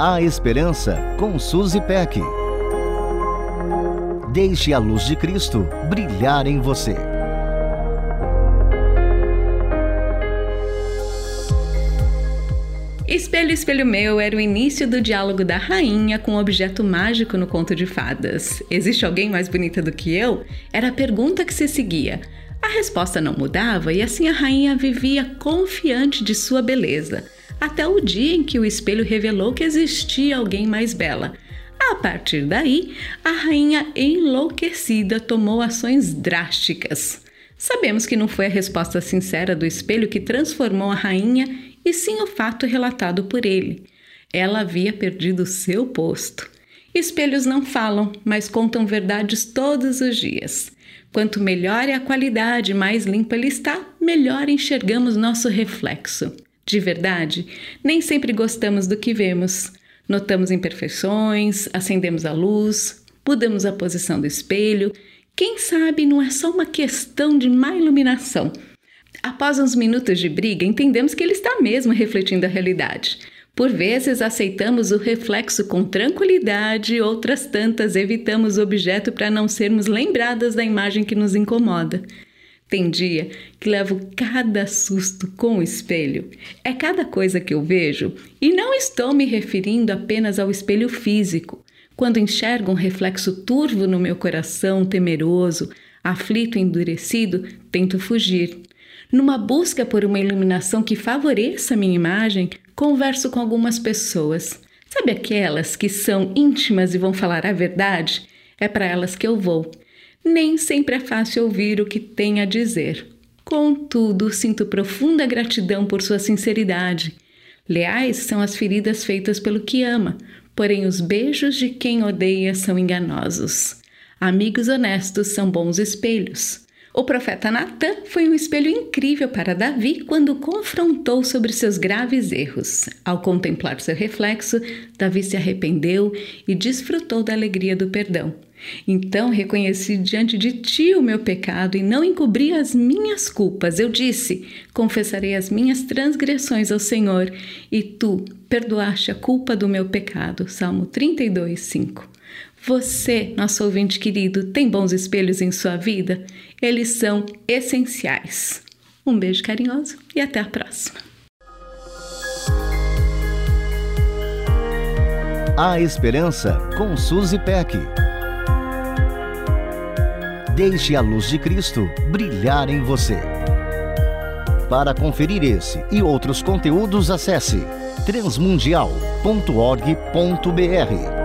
A Esperança com Suzy Peck. Deixe a luz de Cristo brilhar em você. Espelho, espelho meu era o início do diálogo da rainha com o um objeto mágico no conto de fadas. Existe alguém mais bonita do que eu? Era a pergunta que se seguia. A resposta não mudava e assim a rainha vivia confiante de sua beleza, até o dia em que o espelho revelou que existia alguém mais bela. A partir daí, a rainha enlouquecida tomou ações drásticas. Sabemos que não foi a resposta sincera do espelho que transformou a rainha e sim o fato relatado por ele. Ela havia perdido seu posto. Espelhos não falam, mas contam verdades todos os dias. Quanto melhor é a qualidade, mais limpo ele está, melhor enxergamos nosso reflexo. De verdade, nem sempre gostamos do que vemos. Notamos imperfeições, acendemos a luz, mudamos a posição do espelho. Quem sabe não é só uma questão de má iluminação, Após uns minutos de briga, entendemos que ele está mesmo refletindo a realidade. Por vezes aceitamos o reflexo com tranquilidade, outras tantas evitamos o objeto para não sermos lembradas da imagem que nos incomoda. Tem dia que levo cada susto com o espelho. É cada coisa que eu vejo, e não estou me referindo apenas ao espelho físico. Quando enxergo um reflexo turvo no meu coração, temeroso, aflito e endurecido, tento fugir. Numa busca por uma iluminação que favoreça minha imagem, converso com algumas pessoas. Sabe aquelas que são íntimas e vão falar a verdade? É para elas que eu vou. Nem sempre é fácil ouvir o que tem a dizer. Contudo, sinto profunda gratidão por sua sinceridade. Leais são as feridas feitas pelo que ama, porém os beijos de quem odeia são enganosos. Amigos honestos são bons espelhos. O profeta Natan foi um espelho incrível para Davi quando confrontou sobre seus graves erros. Ao contemplar seu reflexo, Davi se arrependeu e desfrutou da alegria do perdão. Então reconheci diante de ti o meu pecado e não encobri as minhas culpas. Eu disse: Confessarei as minhas transgressões ao Senhor, e tu perdoaste a culpa do meu pecado. Salmo 32, 5. Você, nosso ouvinte querido, tem bons espelhos em sua vida? Eles são essenciais. Um beijo carinhoso e até a próxima. A Esperança com Suzy Peck. Deixe a luz de Cristo brilhar em você. Para conferir esse e outros conteúdos, acesse transmundial.org.br